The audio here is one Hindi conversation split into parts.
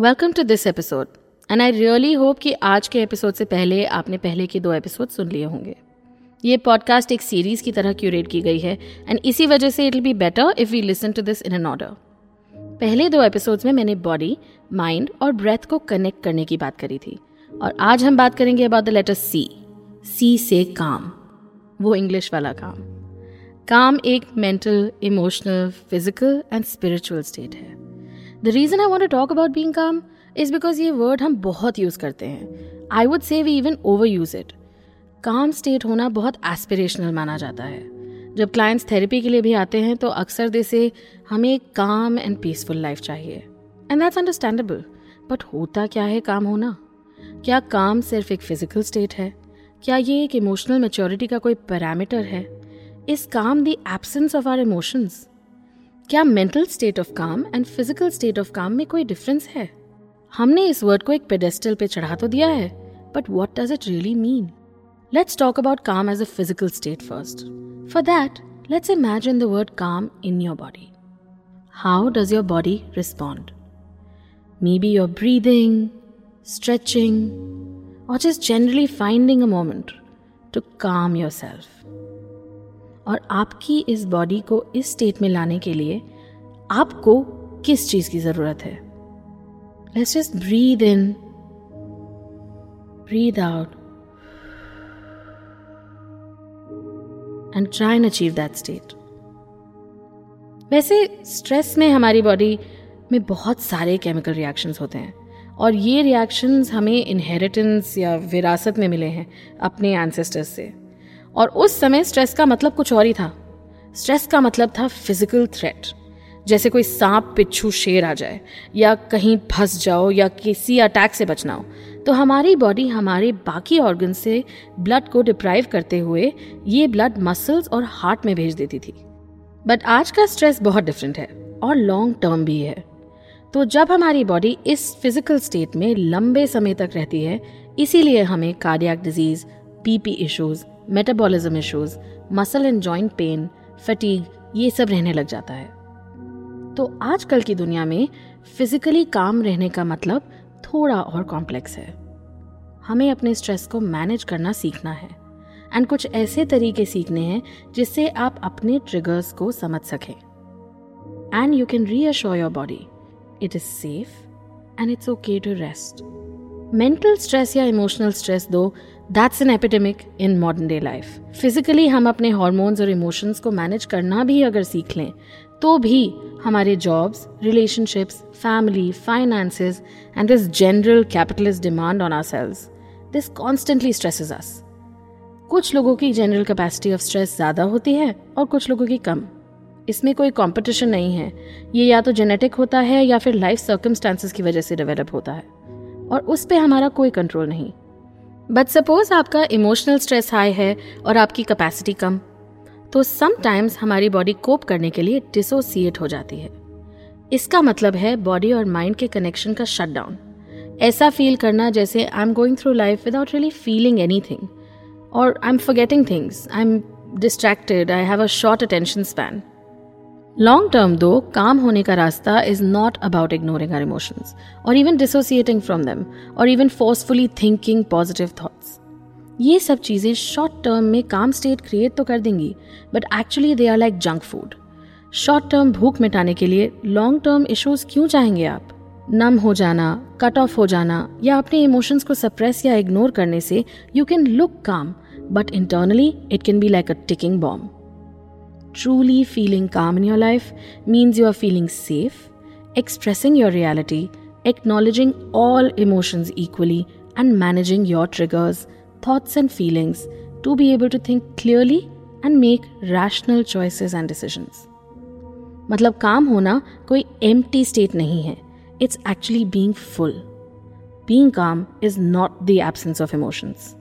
Welcome to this episode and I really hope कि आज के एपिसोड से पहले आपने पहले के दो एपिसोड सुन लिए होंगे। ये पॉडकास्ट एक सीरीज़ की तरह क्यूरेट की गई है। एंड इसी वजह से it will be better if we listen to this in an order पहले दो एपिसोड्स में मैंने बॉडी माइंड और ब्रेथ को कनेक्ट करने की बात करी थी। और आज हम बात करेंगे about the letter C C से काम। वो इंग्लिश वाला काम। काम एक mental emotional physical and spiritual state है। The reason I want talk about being calm is because ये वर्ड हम बहुत यूज़ करते हैं। I would say we even overuse it calm state होना बहुत एस्पिरेशनल माना जाता है। जब क्लाइंट्स थेरेपी के लिए भी आते हैं तो अक्सर दे से हमें काम एंड पीसफुल लाइफ चाहिए। एंड दैट्स अंडरस्टैंडेबल बट होता क्या है काम होना? क्या काम सिर्फ़ एक फ़िज़िकल स्टेट है? क्या ये एक इमोशनल मेच्योरिटी का कोई पैरामीटर है? Is calm the absence of our emotions क्या mental state of calm and physical state of calm में कोई डिफरेंस है? हमने इस वर्ड को एक पेडेस्टल पे चढ़ा तो दिया है but what does it really mean let's talk about calm as a physical state first for that let's imagine the word calm in your body how does your body respond maybe your breathing stretching, or just generally finding a moment to calm yourself. और आपकी इस बॉडी को इस स्टेट में लाने के लिए आपको किस चीज़ की ज़रूरत है? Let's just breathe in breathe out and try and achieve that state वैसे स्ट्रेस में हमारी बॉडी में बहुत सारे केमिकल रिएक्शंस होते हैं। और ये रिएक्शंस हमें इनहेरिटेंस या विरासत में मिले हैं अपने एंसेस्टर्स से। और उस समय स्ट्रेस का मतलब कुछ और ही था। स्ट्रेस का मतलब था फ़िज़िकल थ्रेट जैसे कोई सांप, पिच्छू, शेर आ जाए, या कहीं फंस जाओ, या किसी अटैक से बचना हो। तो हमारी बॉडी हमारे बाकी ऑर्गन से ब्लड को डिप्राइव करते हुए ये ब्लड मसल्स और हार्ट में भेज देती थी। बट आज का स्ट्रेस बहुत डिफरेंट है और लॉन्ग टर्म भी है। तो जब हमारी बॉडी इस फ़िज़िकल स्टेट में लंबे समय तक रहती है, इसीलिए हमें cardiac disease BP issues metabolism issues muscle and joint pain fatigue ये सब रहने लग जाता है। तो आजकल की दुनिया में फिजिकली काम रहने का मतलब थोड़ा और कॉम्प्लेक्स है। हमें अपने स्ट्रेस को मैनेज करना सीखना है। एंड कुछ ऐसे तरीके सीखने हैं जिससे आप अपने ट्रिगर्स को समझ सकें। And you can reassure your body it is safe and it's okay to rest mental stress या emotional stress though that's an epidemic in modern day life physically हम अपने हॉर्मोन्स और इमोशंस को मैनेज करना भी अगर सीख लें तो भी हमारे jobs relationships family finances and this general capitalist demand on our selves this constantly stresses us कुछ लोगों की जनरल कैपेसिटी ऑफ़ स्ट्रेस ज़्यादा होती है और कुछ लोगों की कम। इसमें कोई कंपटीशन नहीं है। ये या तो जेनेटिक होता है या फिर लाइफ सर्कमस्टांसिस की वजह से डेवलप होता है। और उस पर हमारा कोई कंट्रोल नहीं। बट सपोज़ आपका इमोशनल स्ट्रेस हाई है और आपकी कैपेसिटी कम तो समटाइम्स हमारी बॉडी कोप करने के लिए डिसोसिएट हो जाती है। इसका मतलब है बॉडी और माइंड के कनेक्शन का शट डाउन ऐसा फील करना जैसे I am going through life without really feeling anything और I am forgetting things I am distracted I have a short attention span long term though calm होने का रास्ता is not about ignoring our emotions और इवन डिसोसिएटिंग फ्रॉम देम और even forcefully thinking positive thoughts ये सब चीज़ें शॉर्ट टर्म में काम स्टेट क्रिएट तो कर देंगी but actually they are like junk food short term भूख मिटाने के लिए लॉन्ग टर्म इश्यूज़ क्यों चाहेंगे आप? नम हो जाना कट ऑफ़ हो जाना या अपने इमोशंस को सप्रेस या इग्नोर करने से you can look calm but internally it can be like a ticking bomb Truly feeling calm in your life means you are feeling safe, expressing your reality, acknowledging all emotions equally, and managing your triggers, thoughts, and feelings to be able to think clearly and make rational choices and decisions. मतलब काम होना कोई empty state नहीं है It's actually being full. Being calm is not the absence of emotions.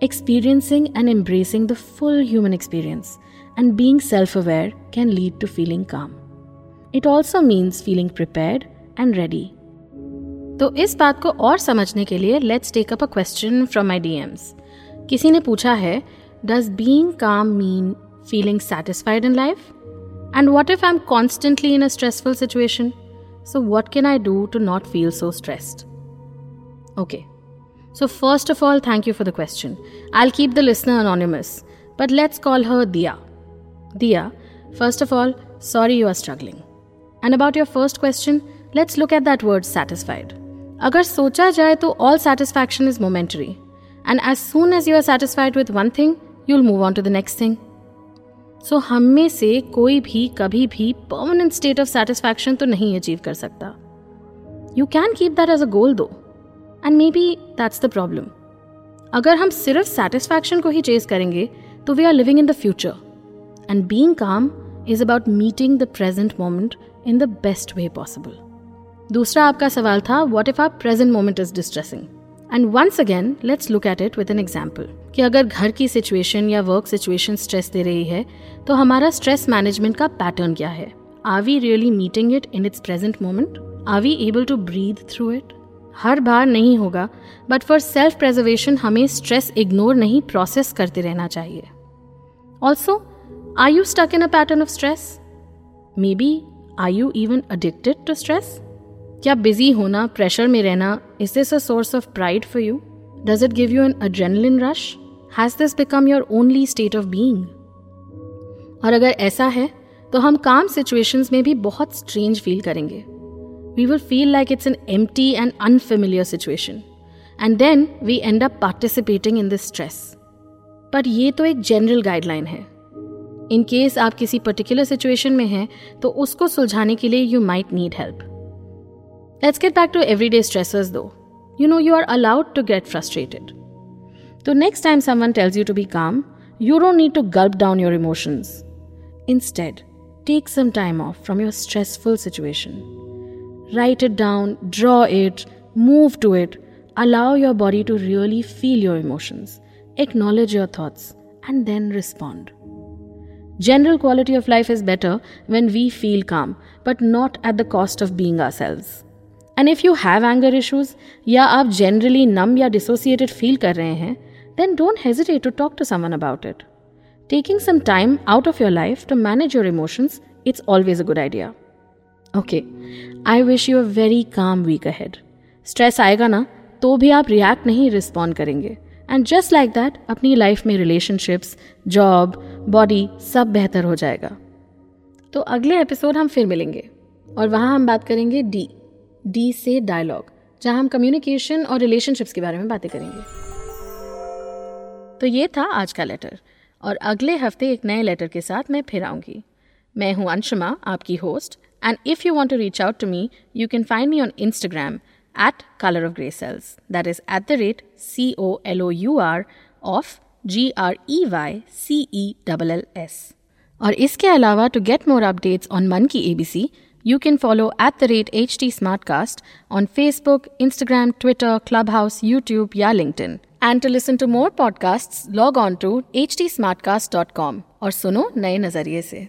Experiencing and embracing the full human experience and being self aware can lead to feeling calm. It also means feeling prepared and ready. तो इस बात को और समझने के लिए let's take up a question from my DMs किसी ने पूछा है does being calm mean feeling satisfied in life and what if I am constantly in a stressful situation so what can I do to not feel so stressed okay So, first of all, thank you for the question. I'll keep the listener anonymous, but let's call her Dia. Dia, first of all, sorry you are struggling. And about your first question, let's look at that word satisfied. अगर सोचा जाए तो all satisfaction is momentary. And as soon as you are satisfied with one thing, you'll move on to the next thing. So so, हम में से कोई भी कभी भी परमानेंट स्टेट ऑफ सेटिस्फैक्शन तो नहीं अचीव कर सकता you can keep that as a goal though And maybe that's the problem अगर हम सिर्फ़ सेटिस्फैक्शन को ही चेज करेंगे तो we are living in the future and being calm is about meeting the present moment in the best way possible दूसरा आपका सवाल था what if our present moment is distressing and once again let's look at it with an example कि अगर घर की सिचुएशन या वर्क सिचुएशन स्ट्रेस दे रही है तो हमारा स्ट्रेस मैनेजमेंट का पैटर्न क्या है? Are we really meeting it in its present moment are we able to breathe through it हर बार नहीं होगा बट फॉर सेल्फ प्रेजर्वेशन हमें स्ट्रेस इग्नोर नहीं प्रोसेस करते रहना चाहिए। Also I you stuck in a pattern of stress maybe are you even addicted to stress क्या बिज़ी होना प्रेशर में रहना is this a source of pride for you does it give you an adrenaline rush has this become your only state of being और अगर ऐसा है तो हम काम सिचुएशंस में भी बहुत स्ट्रेंज फील करेंगे। We will feel like it's an empty and unfamiliar situation and then we end up participating in this stress पर ये तो एक जनरल गाइडलाइन है. इन केस आप किसी पर्टिकुलर सिचुएशन में हैं तो उसको सुलझाने के लिए you might need help let's get back to everyday stressors though you know you are allowed to get frustrated तो next time someone tells you to be calm you don't need to gulp down your emotions. Instead, take some time off from your stressful situation. Write it down, draw it, move to it. Allow your body to really feel your emotions. Acknowledge your thoughts and then respond. General quality of life is better when we feel calm, but not at the cost of being ourselves. And if you have anger issues या आप generally numb या dissociated feel कर रहे हैं, then don't hesitate to talk to someone about it. Taking some time out of your life to manage your emotions, it's always a good idea. Okay, I wish you a very calm week ahead. Stress आएगा ना तो भी आप रिएक्ट नहीं respond करेंगे. एंड जस्ट लाइक दैट अपनी लाइफ में रिलेशनशिप्स जॉब बॉडी सब बेहतर हो जाएगा. तो अगले एपिसोड हम फिर मिलेंगे. और वहाँ हम बात करेंगे डी डी से डायलॉग जहाँ हम कम्युनिकेशन और रिलेशनशिप्स के बारे में बातें करेंगे. तो ये था आज का लेटर और अगले हफ़्ते एक नए लेटर के साथ मैं फिर आऊँगी. मैं हूँ अंशुमा आपकी host And if you want to reach out to me you can find me on Instagram at color of grey cells. That is at the rate C O L O U R of G R E Y C E L L S. और इसके अलावा to get more updates on मन की ABC you can follow at the rate HT Smartcast on Facebook, Instagram, Twitter, Clubhouse, YouTube, या LinkedIn. And to listen to more podcasts, log on to htsmartcast.com और सुनो नए नजरिए से